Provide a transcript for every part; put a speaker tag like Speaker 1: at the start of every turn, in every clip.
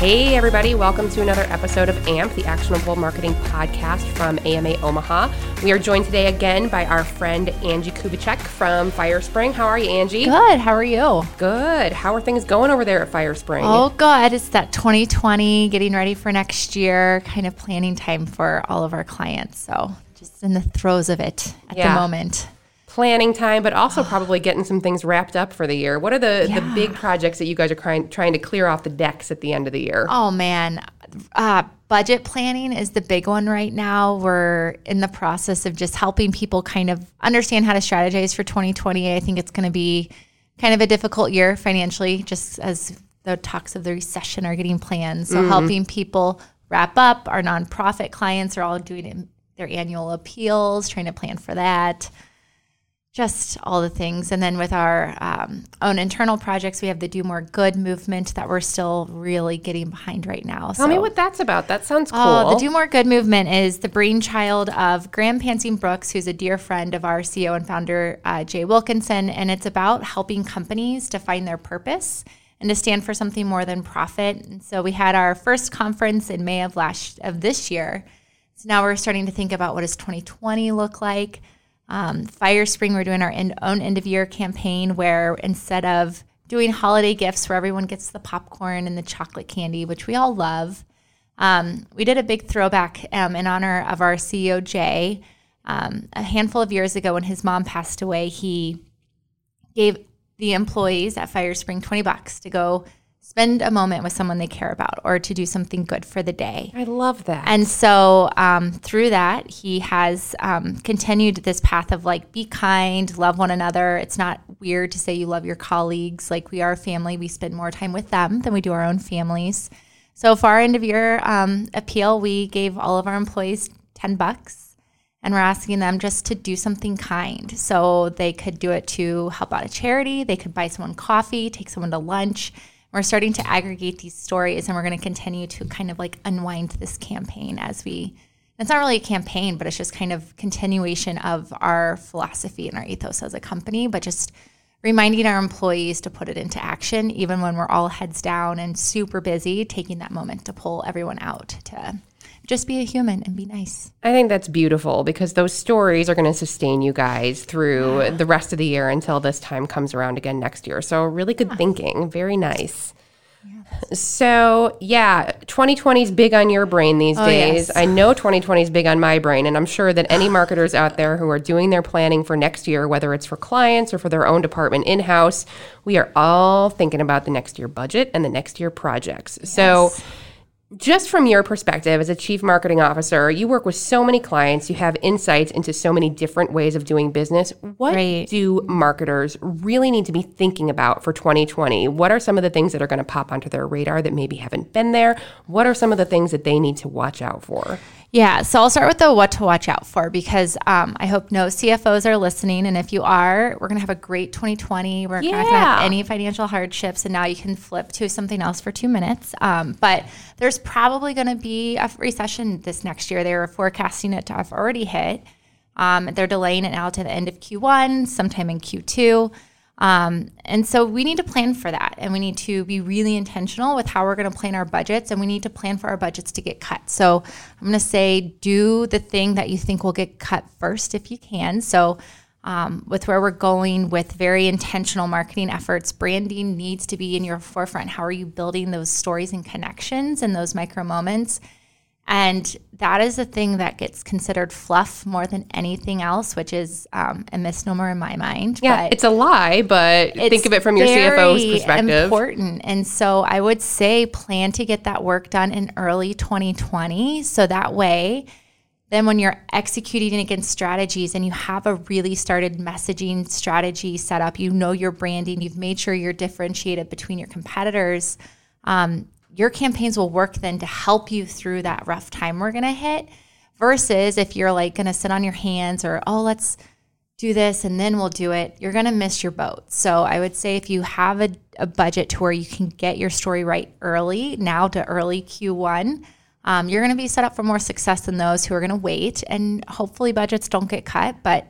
Speaker 1: Hey, everybody, welcome to another episode of AMP, the Actionable Marketing Podcast from AMA Omaha. We are joined today again by our friend Angie Kubicek from Firespring. How are you, Angie?
Speaker 2: Good. How are you?
Speaker 1: Good. How are things going over there at Firespring?
Speaker 2: Oh, good. It's that 2020, getting ready for next year, kind of planning time for all of our clients. So just in the throes of it at
Speaker 1: Yeah.
Speaker 2: the moment.
Speaker 1: Planning time, but also probably getting some things wrapped up for the year. What are the, the big projects that you guys are trying, trying to clear off the decks at the end of the year?
Speaker 2: Oh, man. Uh, budget planning is the big one right now. We're in the process of just helping people kind of understand how to strategize for 2020. I think it's going to be kind of a difficult year financially, just as the talks of the recession are getting planned. So, helping people wrap up. Our nonprofit clients are all doing their annual appeals, trying to plan for that. Just all the things. And then with our um, own internal projects, we have the Do More Good movement that we're still really getting behind right now.
Speaker 1: Tell me what that's about. That sounds cool.
Speaker 2: Oh, the Do More Good movement is the brainchild of Graham Pansing Brooks, who's a dear friend of our CEO and founder, uh, Jay Wilkinson. And it's about helping companies to find their purpose and to stand for something more than profit. And so we had our first conference in May of last of this year. So now we're starting to think about what does 2020 look like. Um, Firespring, we're doing our own end of year campaign where instead of doing holiday gifts where everyone gets the popcorn and the chocolate candy, which we all love, um, we did a big throwback um, in honor of our CEO, Jay. Um, a handful of years ago, when his mom passed away, he gave the employees at Firespring 20 bucks to go spend a moment with someone they care about or to do something good for the day.
Speaker 1: I love that.
Speaker 2: And so um, through that, he has um, continued this path of like, be kind, love one another. It's not weird to say you love your colleagues. Like, we are a family. We spend more time with them than we do our own families. So for our end of year um, appeal, we gave all of our employees 10 bucks and we're asking them just to do something kind. So they could do it to help out a charity, they could buy someone coffee, take someone to lunch. We're starting to aggregate these stories and we're going to continue to kind of like unwind this campaign as we it's not really a campaign, but it's just kind of continuation of our philosophy and our ethos as a company, but just reminding our employees to put it into action even when we're all heads down and super busy, taking that moment to pull everyone out to just be a human and be nice.
Speaker 1: I think that's beautiful because those stories are going to sustain you guys through the rest of the year until this time comes around again next year. So, really good thinking. Very nice. So, yeah, 2020 is big on your brain these oh, days.
Speaker 2: yes.
Speaker 1: I know 2020 is big on my brain, and I'm sure that any marketers out there who are doing their planning for next year, whether it's for clients or for their own department in house, we are all thinking about the next year budget and the next year projects. So, just from your perspective as a chief marketing officer, you work with so many clients, you have insights into so many different ways of doing business. What
Speaker 2: Right.
Speaker 1: do marketers really need to be thinking about for 2020? What are some of the things that are going to pop onto their radar that maybe haven't been there? What are some of the things that they need to watch out for?
Speaker 2: Yeah, so I'll start with the what to watch out for because um, I hope no CFOs are listening. And if you are, we're going to have a great 2020. We're not going to have any financial hardships. And now you can flip to something else for two minutes. Um, but there's probably going to be a recession this next year. They were forecasting it to have already hit. Um, they're delaying it now to the end of Q1, sometime in Q2. Um, and so we need to plan for that. And we need to be really intentional with how we're going to plan our budgets. And we need to plan for our budgets to get cut. So I'm going to say do the thing that you think will get cut first if you can. So um, with where we're going with very intentional marketing efforts, branding needs to be in your forefront. How are you building those stories and connections and those micro moments? And that is the thing that gets considered fluff more than anything else, which is um, a misnomer in my mind.
Speaker 1: Yeah,
Speaker 2: But
Speaker 1: it's a lie, but think of it from your CFO's perspective.
Speaker 2: Important, and so I would say plan to get that work done in early 2020, so that way then when you're executing against strategies and you have a really started messaging strategy set up, you know your branding, you've made sure you're differentiated between your competitors, um, your campaigns will work then to help you through that rough time we're going to hit. Versus if you're like going to sit on your hands or, oh, let's do this and then we'll do it, you're going to miss your boat. So I would say if you have a, a budget to where you can get your story right early, now to early Q1, um, you're going to be set up for more success than those who are going to wait. And hopefully, budgets don't get cut, but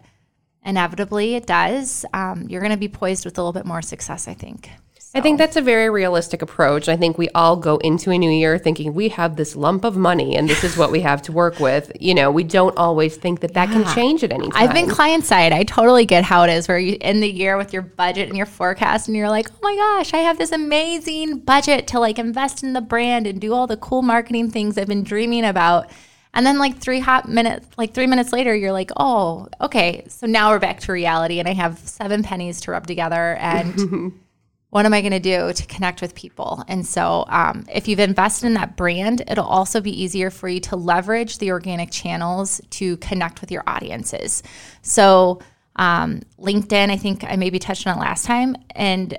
Speaker 2: inevitably it does. Um, you're going to be poised with a little bit more success, I think.
Speaker 1: I think that's a very realistic approach. I think we all go into a new year thinking we have this lump of money and this is what we have to work with. You know, we don't always think that that can change at any time.
Speaker 2: I've been client side. I totally get how it is where you end the year with your budget and your forecast and you're like, oh my gosh, I have this amazing budget to like invest in the brand and do all the cool marketing things I've been dreaming about. And then like three hot minutes, like three minutes later, you're like, oh, okay. So now we're back to reality and I have seven pennies to rub together and what am I going to do to connect with people? And so, um, if you've invested in that brand, it'll also be easier for you to leverage the organic channels to connect with your audiences. So, um, LinkedIn, I think I maybe touched on it last time, and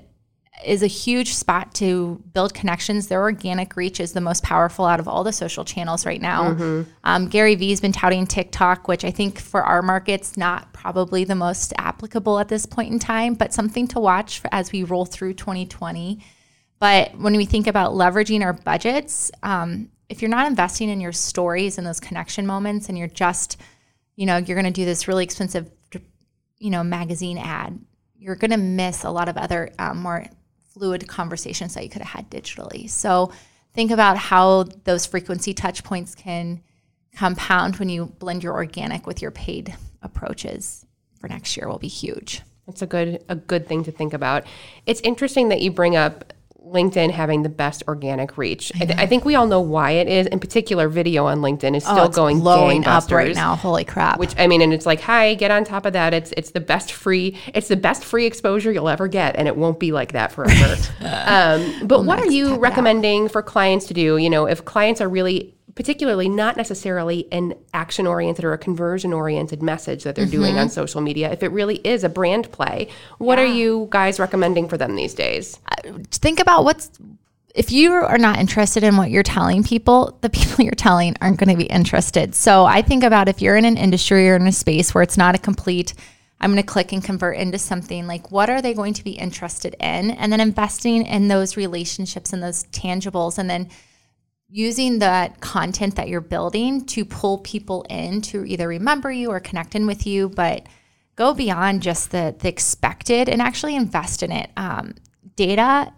Speaker 2: is a huge spot to build connections. Their organic reach is the most powerful out of all the social channels right now. Mm-hmm. Um, Gary Vee's been touting TikTok, which I think for our markets not probably the most applicable at this point in time, but something to watch for, as we roll through 2020. But when we think about leveraging our budgets, um, if you're not investing in your stories and those connection moments, and you're just, you know, you're going to do this really expensive, you know, magazine ad, you're going to miss a lot of other um, more fluid conversations that you could have had digitally. So think about how those frequency touch points can compound when you blend your organic with your paid approaches for next year will be huge.
Speaker 1: That's a good a good thing to think about. It's interesting that you bring up LinkedIn having the best organic reach. I, th- I, think we all know why it is. In particular, video on LinkedIn is oh, still oh, going blowing up
Speaker 2: right now. Holy crap!
Speaker 1: Which I mean, and it's like, hi, get on top of that. It's it's the best free. It's the best free exposure you'll ever get, and it won't be like that forever. um, but well, what are you recommending for clients to do? You know, if clients are really particularly not necessarily an action oriented or a conversion oriented message that they're mm-hmm. doing on social media. If it really is a brand play, what yeah. are you guys recommending for them these days?
Speaker 2: Uh, think about what's if you are not interested in what you're telling people, the people you're telling aren't going to be interested. So I think about if you're in an industry or in a space where it's not a complete I'm going to click and convert into something like what are they going to be interested in and then investing in those relationships and those tangibles and then using that content that you're building to pull people in to either remember you or connect in with you, but go beyond just the, the expected and actually invest in it. Um, data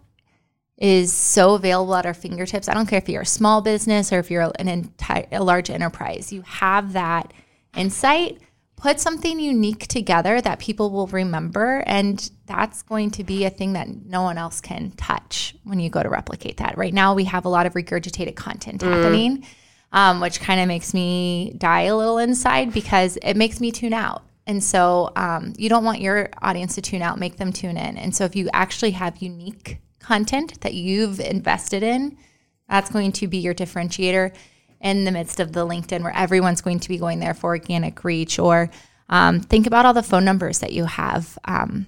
Speaker 2: is so available at our fingertips. I don't care if you're a small business or if you're an entire a large enterprise. You have that insight put something unique together that people will remember and that's going to be a thing that no one else can touch when you go to replicate that. Right now we have a lot of regurgitated content mm. happening um, which kind of makes me die a little inside because it makes me tune out. And so um, you don't want your audience to tune out make them tune in. And so if you actually have unique content that you've invested in that's going to be your differentiator in the midst of the LinkedIn where everyone's going to be going there for organic reach or um, think about all the phone numbers that you have. Um,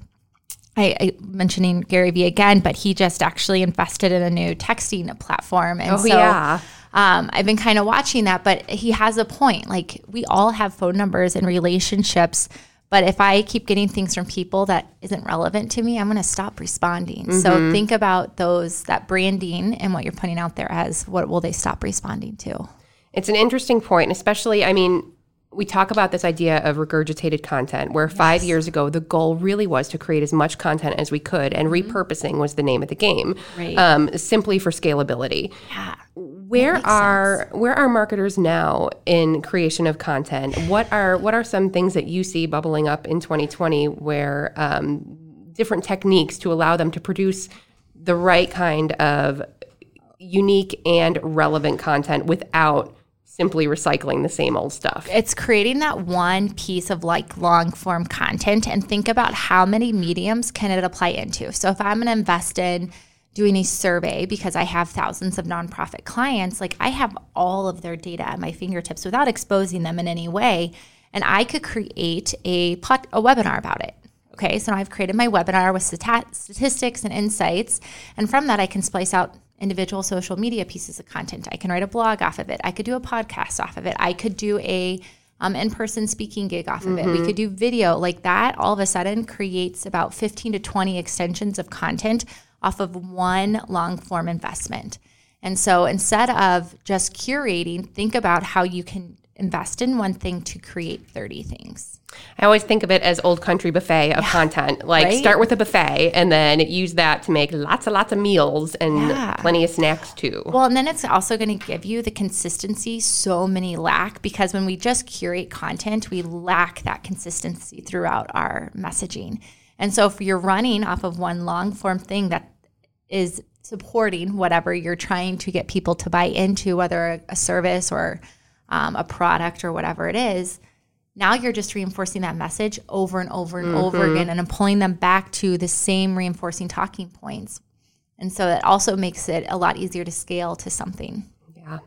Speaker 2: I, I mentioning Gary Vee again, but he just actually invested in a new texting platform, and
Speaker 1: oh, so yeah.
Speaker 2: Um, I've been kind of watching that. But he has a point. Like we all have phone numbers and relationships, but if I keep getting things from people that isn't relevant to me, I'm going to stop responding. Mm-hmm. So think about those that branding and what you're putting out there as what will they stop responding to?
Speaker 1: It's an interesting point, especially, I mean, we talk about this idea of regurgitated content, where yes. five years ago the goal really was to create as much content as we could, and mm-hmm. repurposing was the name of the game, right. um, simply for scalability.
Speaker 2: Yeah.
Speaker 1: Where are sense. where are marketers now in creation of content? What are what are some things that you see bubbling up in 2020 where um, different techniques to allow them to produce the right kind of unique and relevant content without simply recycling the same old stuff.
Speaker 2: It's creating that one piece of like long form content and think about how many mediums can it apply into. So if I'm going to invest in doing a survey because I have thousands of nonprofit clients, like I have all of their data at my fingertips without exposing them in any way. And I could create a, a webinar about it. Okay, so now I've created my webinar with stati- statistics and insights. And from that, I can splice out individual social media pieces of content. I can write a blog off of it. I could do a podcast off of it. I could do a um, in-person speaking gig off of mm-hmm. it. We could do video like that. All of a sudden, creates about 15 to 20 extensions of content off of one long form investment. And so instead of just curating, think about how you can invest in one thing to create 30 things.
Speaker 1: I always think of it as old country buffet of yeah, content. Like right? start with a buffet and then use that to make lots and lots of meals and yeah. plenty of snacks too.
Speaker 2: Well, and then it's also going to give you the consistency so many lack because when we just curate content, we lack that consistency throughout our messaging. And so if you're running off of one long form thing that is supporting whatever you're trying to get people to buy into, whether a, a service or um, a product or whatever it is, now you're just reinforcing that message over and over and mm-hmm. over again and I'm pulling them back to the same reinforcing talking points. And so that also makes it a lot easier to scale to something.
Speaker 1: Yeah.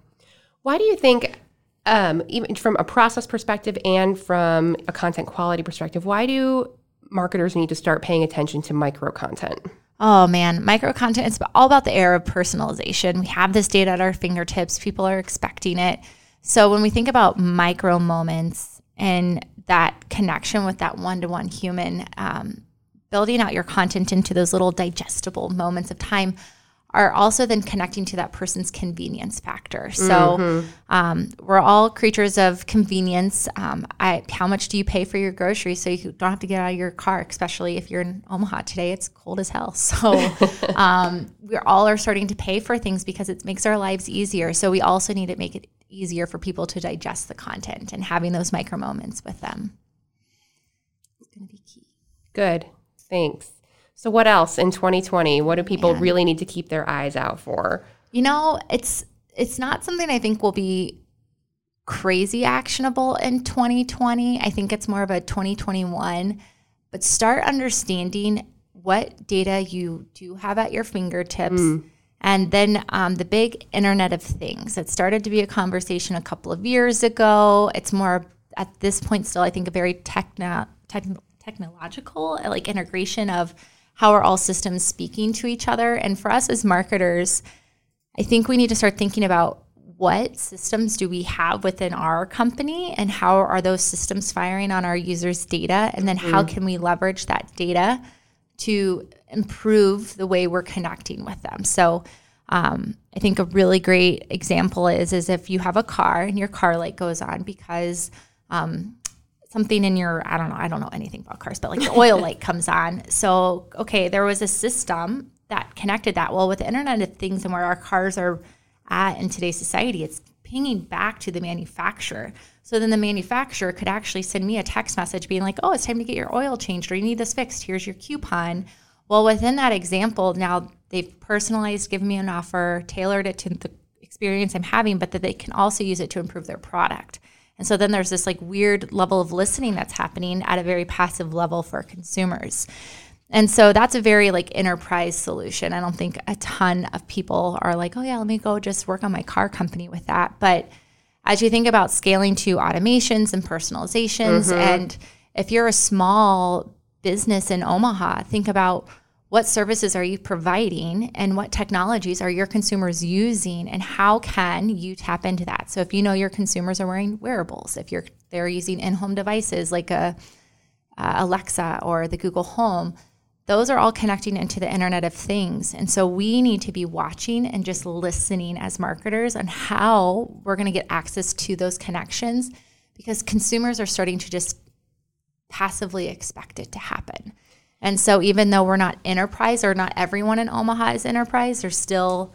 Speaker 1: Why do you think, um, even from a process perspective and from a content quality perspective, why do marketers need to start paying attention to micro content?
Speaker 2: Oh man, micro content, it's all about the era of personalization. We have this data at our fingertips, people are expecting it. So when we think about micro moments and that connection with that one to one human, um, building out your content into those little digestible moments of time are also then connecting to that person's convenience factor. So mm-hmm. um, we're all creatures of convenience. Um, I, how much do you pay for your groceries so you don't have to get out of your car, especially if you're in Omaha today? It's cold as hell. So um, we all are starting to pay for things because it makes our lives easier. So we also need to make it easier for people to digest the content and having those micro moments with them. It's going to be key.
Speaker 1: Good. Thanks. So what else in 2020? What do people Man. really need to keep their eyes out for?
Speaker 2: You know, it's it's not something I think will be crazy actionable in 2020. I think it's more of a 2021. But start understanding what data you do have at your fingertips. Mm. And then um, the big Internet of Things. It started to be a conversation a couple of years ago. It's more at this point still, I think, a very techno, techn- technological like integration of how are all systems speaking to each other? And for us as marketers, I think we need to start thinking about what systems do we have within our company and how are those systems firing on our users' data? And then how mm-hmm. can we leverage that data to improve the way we're connecting with them? So um, I think a really great example is is if you have a car and your car light goes on because um, something in your I don't know I don't know anything about cars, but like the oil light comes on. So okay, there was a system that connected that. Well, with the Internet of Things and where our cars are at in today's society, it's pinging back to the manufacturer. So then the manufacturer could actually send me a text message being like, "Oh, it's time to get your oil changed, or you need this fixed. Here's your coupon." Well, within that example, now they've personalized, given me an offer, tailored it to the experience I'm having, but that they can also use it to improve their product. And so then there's this like weird level of listening that's happening at a very passive level for consumers. And so that's a very like enterprise solution. I don't think a ton of people are like, oh yeah, let me go just work on my car company with that. But as you think about scaling to automations and personalizations, mm-hmm. and if you're a small business in Omaha, think about what services are you providing and what technologies are your consumers using and how can you tap into that? So if you know your consumers are wearing wearables if you're they're using in-home devices like a alexa or the google home those are all connecting into the internet of things. And so we need to be watching and just listening as marketers on how we're going to get access to those connections because consumers are starting to just passively expect it to happen and so even though we're not enterprise or not everyone in Omaha is enterprise, there's still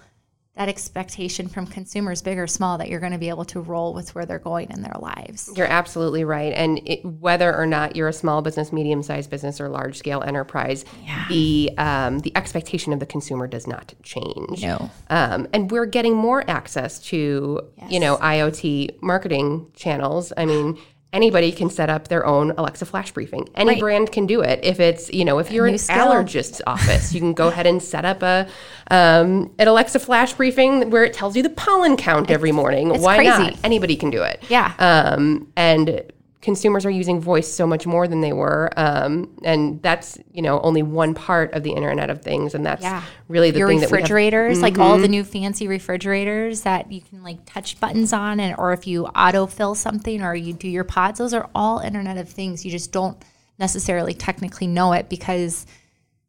Speaker 2: that expectation from consumers, big or small, that you're going to be able to roll with where they're going in their lives.
Speaker 1: You're absolutely right. And it, whether or not you're a small business, medium sized business, or large scale enterprise, yeah. the um, the expectation of the consumer does not change.
Speaker 2: No.
Speaker 1: Um, and we're getting more access to yes. you know IoT marketing channels. I mean anybody can set up their own Alexa flash briefing. Any
Speaker 2: Right.
Speaker 1: brand can do it. If it's, you know, if you're an
Speaker 2: skill.
Speaker 1: allergist's office, you can go ahead and set up a um, an Alexa flash briefing where it tells you the pollen count every morning.
Speaker 2: it's
Speaker 1: Why not? Anybody can do it.
Speaker 2: Yeah.
Speaker 1: Um, and consumers are using voice so much more than they were. Um, and that's, you know, only one part of the Internet of Things. And that's
Speaker 2: Yeah.
Speaker 1: really the
Speaker 2: your
Speaker 1: thing that we have-
Speaker 2: refrigerators, like all the new fancy refrigerators that you can like touch buttons on, and or if you autofill something or you do your pods, those are all Internet of Things. You just don't necessarily technically know it because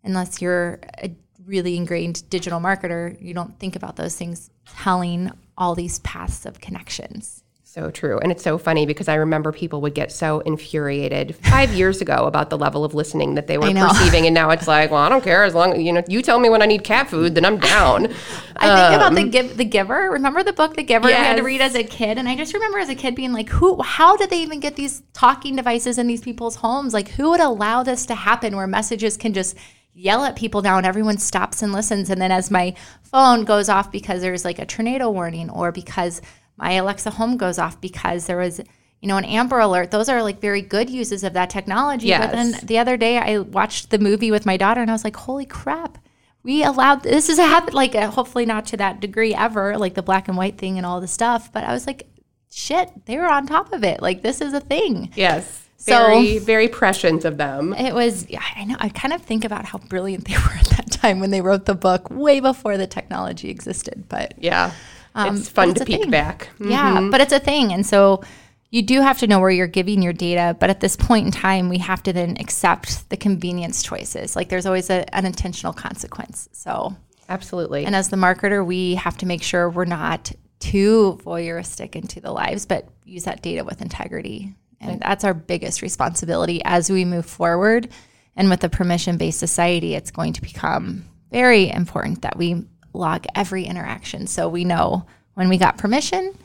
Speaker 2: unless you're a really ingrained digital marketer, you don't think about those things telling all these paths of connections.
Speaker 1: So true. And it's so funny because I remember people would get so infuriated five years ago about the level of listening that they were perceiving. And now it's like, well, I don't care. As long as you know, you tell me when I need cat food, then I'm down.
Speaker 2: I think about the um, give the giver. Remember the book The Giver I had to read as a kid, and I just remember as a kid being like, "Who? How did they even get these talking devices in these people's homes? Like, who would allow this to happen? Where messages can just yell at people now, and everyone stops and listens. And then as my phone goes off because there's like a tornado warning, or because my Alexa Home goes off because there was." You know, an Amber Alert, those are like very good uses of that technology. But then the other day I watched the movie with my daughter and I was like, holy crap, we allowed this is happen like uh, hopefully not to that degree ever like the black and white thing and all the stuff but i was like shit they were on top of it like this is a thing
Speaker 1: yes.
Speaker 2: So-
Speaker 1: Very, very prescient of them.
Speaker 2: it was yeah, i know i kind of think about how brilliant they were at that time when they wrote the book way before the technology existed but
Speaker 1: Yeah.
Speaker 2: Um,
Speaker 1: it's fun to peek
Speaker 2: thing.
Speaker 1: back.
Speaker 2: Yeah, but it's a thing. And so you do have to know where you're giving your data. But at this point in time, we have to then accept the convenience choices. Like there's always a, an intentional consequence. So,
Speaker 1: Absolutely.
Speaker 2: and as the marketer, we have to make sure we're not too voyeuristic into the lives, but use that data with integrity. And that's our biggest responsibility as we move forward. And with the permission based society, it's going to become very important that we log every interaction so we know when we got permission,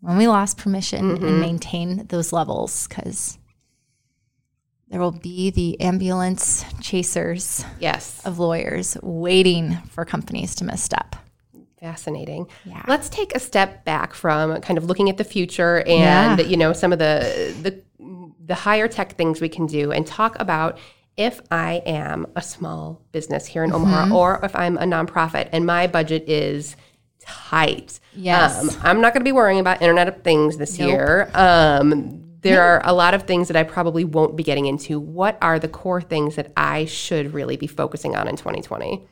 Speaker 2: when we lost permission, and mm-hmm. maintain those levels because there will be the ambulance chasers
Speaker 1: yes.
Speaker 2: of lawyers waiting for companies to misstep.
Speaker 1: Fascinating.
Speaker 2: Yeah.
Speaker 1: Let's take a step back from kind of looking at the future and
Speaker 2: Yeah.
Speaker 1: you know some of the the the higher tech things we can do and talk about if I am a small business here in
Speaker 2: Mm-hmm.
Speaker 1: Omaha or if I'm a nonprofit and my budget is tight.
Speaker 2: Yes.
Speaker 1: Um, I'm not going to be worrying about Internet of Things this year. Um, there are a lot of things that I probably won't be getting into. What are the core things that I should really be focusing on in 2020?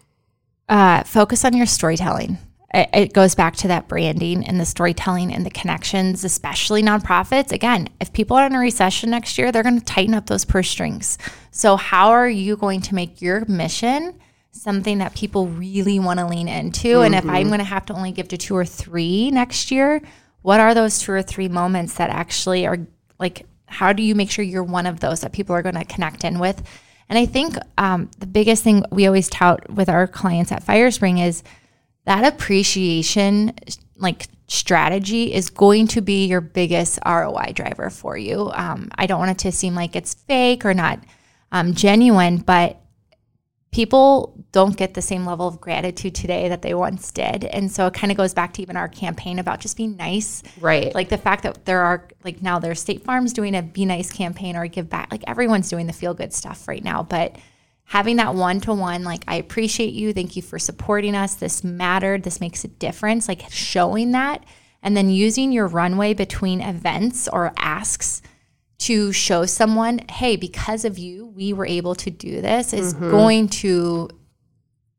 Speaker 2: Uh, focus on your storytelling. It, it goes back to that branding and the storytelling and the connections, especially nonprofits. Again, if people are in a recession next year, they're going to tighten up those purse strings. So, how are you going to make your mission something that people really want to lean into? And if I'm going to have to only give to two or three next year, what are those two or three moments that actually are like, how do you make sure you're one of those that people are going to connect in with? And I think um, the biggest thing we always tout with our clients at Firespring is that appreciation, like strategy, is going to be your biggest ROI driver for you. Um, I don't want it to seem like it's fake or not um, genuine, but people don't get the same level of gratitude today that they once did. And so it kind of goes back to even our campaign about just being nice.
Speaker 1: Right.
Speaker 2: Like the fact that there are like now there's State Farms doing a be nice campaign or give back. Like everyone's doing the feel good stuff right now, but having that one to one like I appreciate you, thank you for supporting us. This mattered, this makes a difference, like showing that and then using your runway between events or asks to show someone, hey, because of you, we were able to do this is mm-hmm. going to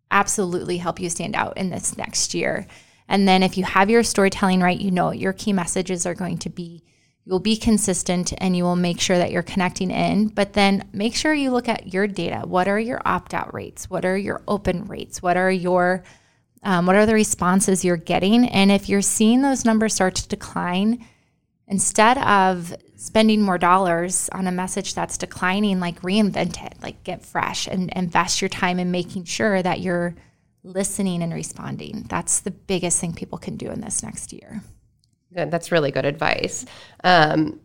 Speaker 2: absolutely help you stand out in this next year. And then if you have your storytelling right, you know what your key messages are going to be. You'll be consistent and you will make sure that you're connecting in, but then make sure you look at your data. What are your opt out rates? What are your open rates? What are your um, what are the responses you're getting? And if you're seeing those numbers start to decline, instead of spending more dollars on a message that's declining, like reinvent it, like get fresh and invest your time in making sure that you're listening and responding. That's the biggest thing people can do in this next year.
Speaker 1: That's really good advice. Um,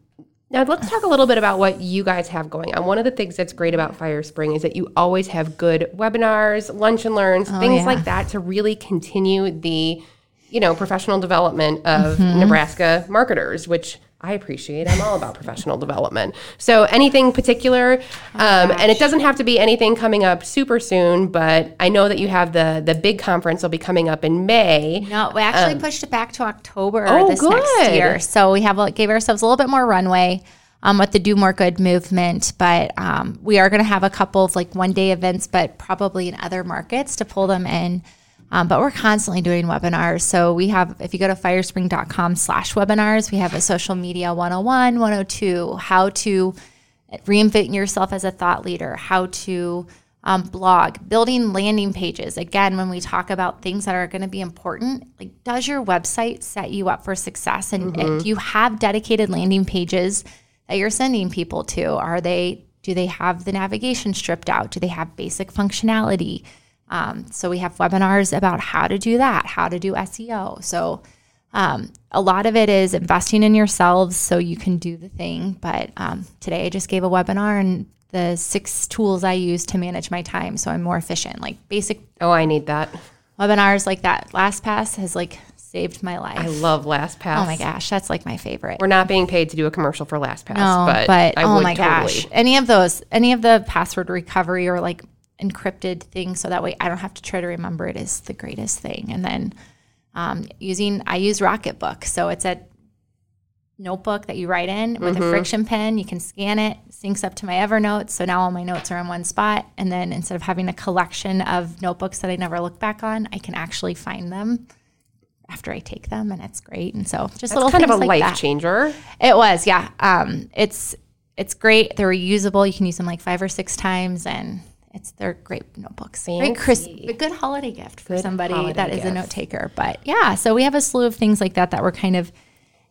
Speaker 1: now, let's talk a little bit about what you guys have going on. One of the things that's great about Firespring is that you always have good webinars, lunch and learns, things
Speaker 2: yeah.
Speaker 1: like that to really continue the, you know, professional development of Nebraska marketers, which I appreciate. I'm all about professional development. So anything particular, um, and it doesn't have to be anything coming up super soon. But I know that you have the the big conference will be coming up in May.
Speaker 2: No, we actually pushed it back to October
Speaker 1: Um, Oh,
Speaker 2: this next year. So we have like, gave ourselves a little bit more runway um, with the Do More Good movement, but um, we are going to have a couple of like one day events, but probably in other markets to pull them in. Um, but we're constantly doing webinars. So we have, if you go to firespring.com slash webinars, we have a social media 101, 102, how to reinvent yourself as a thought leader, how to um, blog, building landing pages. Again, when we talk about things that are going to be important, like does your website set you up for success? And, and do you have dedicated landing pages that you're sending people to? Are they do they have the navigation stripped out? Do they have basic functionality? Um, so we have webinars about how to do that, how to do SEO. So um, a lot of it is investing in yourselves so you can do the thing. But um, today I just gave a webinar and the six tools I use to manage my time so I'm more efficient. Like basic
Speaker 1: Oh, I need that.
Speaker 2: webinars like that. LastPass has like saved my life.
Speaker 1: I love LastPass.
Speaker 2: oh my gosh, that's like my favorite.
Speaker 1: We're not being paid to do a commercial for LastPass,
Speaker 2: No,
Speaker 1: but,
Speaker 2: but,
Speaker 1: I
Speaker 2: oh
Speaker 1: would
Speaker 2: my
Speaker 1: totally.
Speaker 2: gosh, any of those, any of the password recovery or like encrypted thing so that way I don't have to try to remember it is the greatest thing. And then um, using, I use Rocketbook, so it's a notebook that you write in with
Speaker 1: Mm-hmm.
Speaker 2: a friction pen. You can scan it, syncs up to my Evernote, so now all my notes are in one spot. And then instead of having a collection of notebooks that I never look back on, I can actually find them after I take them, and it's great. And so just little
Speaker 1: It's kind of a
Speaker 2: like
Speaker 1: life
Speaker 2: that.
Speaker 1: changer.
Speaker 2: It was, yeah. Um, it's it's great. They're reusable. You can use them like five or six times, and it's they're great notebooks. Great Chris, a good holiday gift for somebody
Speaker 1: holiday
Speaker 2: that is a note taker. But yeah, so we have a slew of things like that that we're kind of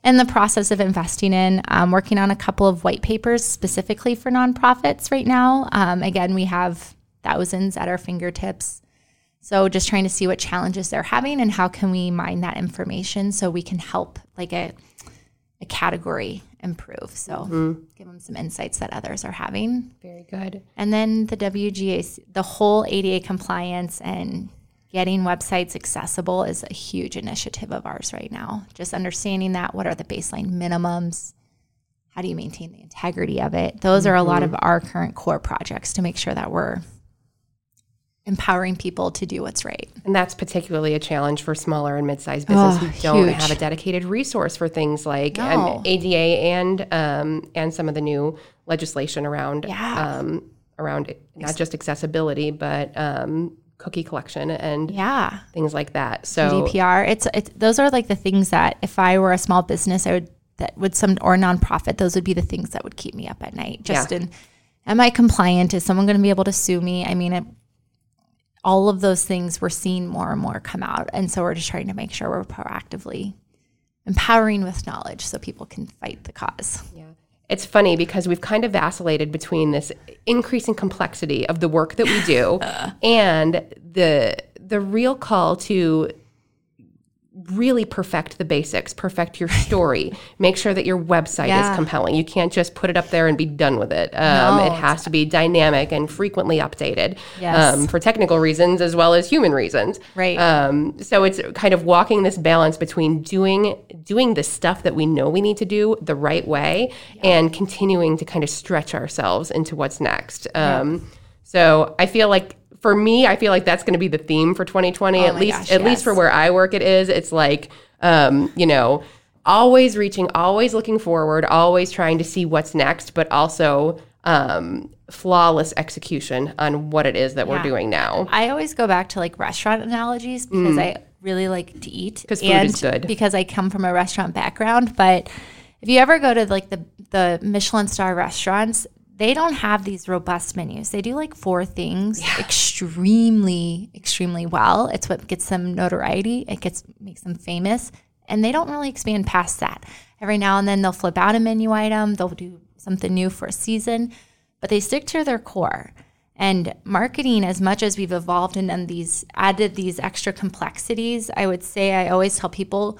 Speaker 2: in the process of investing in. Um, working on a couple of white papers specifically for nonprofits right now. Um, again, we have thousands at our fingertips. So just trying to see what challenges they're having and how can we mine that information so we can help like a a category improve. So mm-hmm. give them some insights that others are having.
Speaker 1: Very good.
Speaker 2: And then the WGA, the whole ADA compliance and getting websites accessible is a huge initiative of ours right now. Just understanding that, what are the baseline minimums? How do you maintain the integrity of it? Those are a lot mm-hmm. of our current core projects to make sure that we're empowering people to do what's right.
Speaker 1: And that's particularly a challenge for smaller and mid-sized business
Speaker 2: Oh,
Speaker 1: who don't
Speaker 2: huge.
Speaker 1: have a dedicated resource for things like
Speaker 2: No.
Speaker 1: um, ADA and um, and some of the new legislation around
Speaker 2: Yeah.
Speaker 1: um, around not just accessibility but um, cookie collection and
Speaker 2: Yeah.
Speaker 1: things like that. So
Speaker 2: GDPR. It's it's those are like the things that if I were a small business, I would that would some or nonprofit, those would be the things that would keep me up at night. Just
Speaker 1: Yeah.
Speaker 2: in, am I compliant? Is someone going to be able to sue me? I mean, it, all of those things we're seeing more and more come out, and so we're just trying to make sure we're proactively empowering with knowledge so people can fight the cause. Yeah.
Speaker 1: It's funny because we've kind of vacillated between this increasing complexity of the work that we do and the the real call to really perfect the basics, perfect your story, make sure that your website
Speaker 2: Yeah.
Speaker 1: is compelling. You can't just put it up there and be done with it. Um,
Speaker 2: No,
Speaker 1: it has to be dynamic and frequently updated
Speaker 2: Yes.
Speaker 1: um, for technical reasons as well as human reasons.
Speaker 2: Right.
Speaker 1: Um, so it's kind of walking this balance between doing doing the stuff that we know we need to do the right way and continuing to kind of stretch ourselves into what's next. Um, So I feel like for me, I feel like that's going to be the theme for 2020. at
Speaker 2: Oh my
Speaker 1: least,
Speaker 2: gosh,
Speaker 1: at least for where I work, it is. It's like, um, you know, always reaching, always looking forward, always trying to see what's next, but also um, flawless execution on what it is that we're doing now.
Speaker 2: I always go back to like restaurant analogies because I really like to eat.
Speaker 1: 'Cause food
Speaker 2: and
Speaker 1: is good.
Speaker 2: Because I come from a restaurant background. But if you ever go to like the, the Michelin star restaurants, they don't have these robust menus. They do like four things extremely, extremely well. It's what gets them notoriety. It gets makes them famous. And they don't really expand past that. Every now and then they'll flip out a menu item. They'll do something new for a season, but they stick to their core. And marketing, as much as we've evolved and done these, added these extra complexities, I would say I always tell people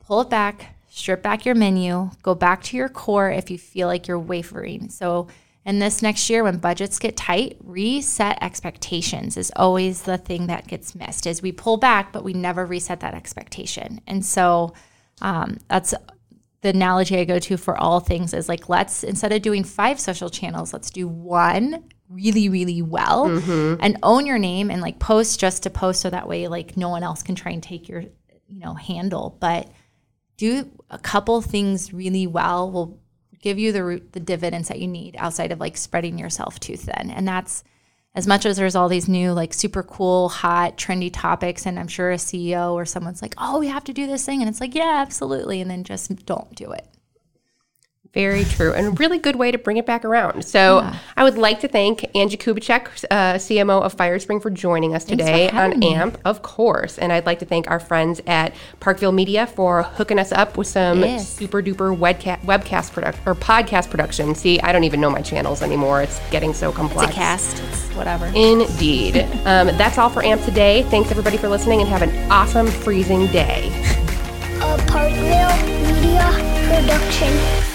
Speaker 2: pull it back, strip back your menu, go back to your core if you feel like you're wavering. So, in this next year, when budgets get tight, reset expectations is always the thing that gets missed. Is we pull back, but we never reset that expectation. And so, um, that's the analogy I go to for all things is like, let's instead of doing five social channels, let's do one really, really well and own your name and like post just to post so that way like no one else can try and take your, you know, handle. But do a couple things really well will give you the root, the dividends that you need outside of like spreading yourself too thin. And that's as much as there's all these new like super cool, hot, trendy topics, and I'm sure a CEO or someone's like, "Oh, we have to do this thing," and it's like, "Yeah, absolutely," and then just don't do it.
Speaker 1: Very true, and a really good way to bring it back around. So, I would like to thank Angie Kubicek, uh, CMO of Firespring, for joining us today on
Speaker 2: me.
Speaker 1: AMP, of course. And I'd like to thank our friends at Parkville Media for hooking us up with some
Speaker 2: Yes.
Speaker 1: super duper webca- webcast product or podcast production. See, I don't even know my channels anymore; it's getting so
Speaker 2: It's
Speaker 1: complex.
Speaker 2: a cast. It's whatever.
Speaker 1: Indeed. um, that's all for AMP today. Thanks everybody for listening, and have an awesome freezing day.
Speaker 3: a Parkville Media Production.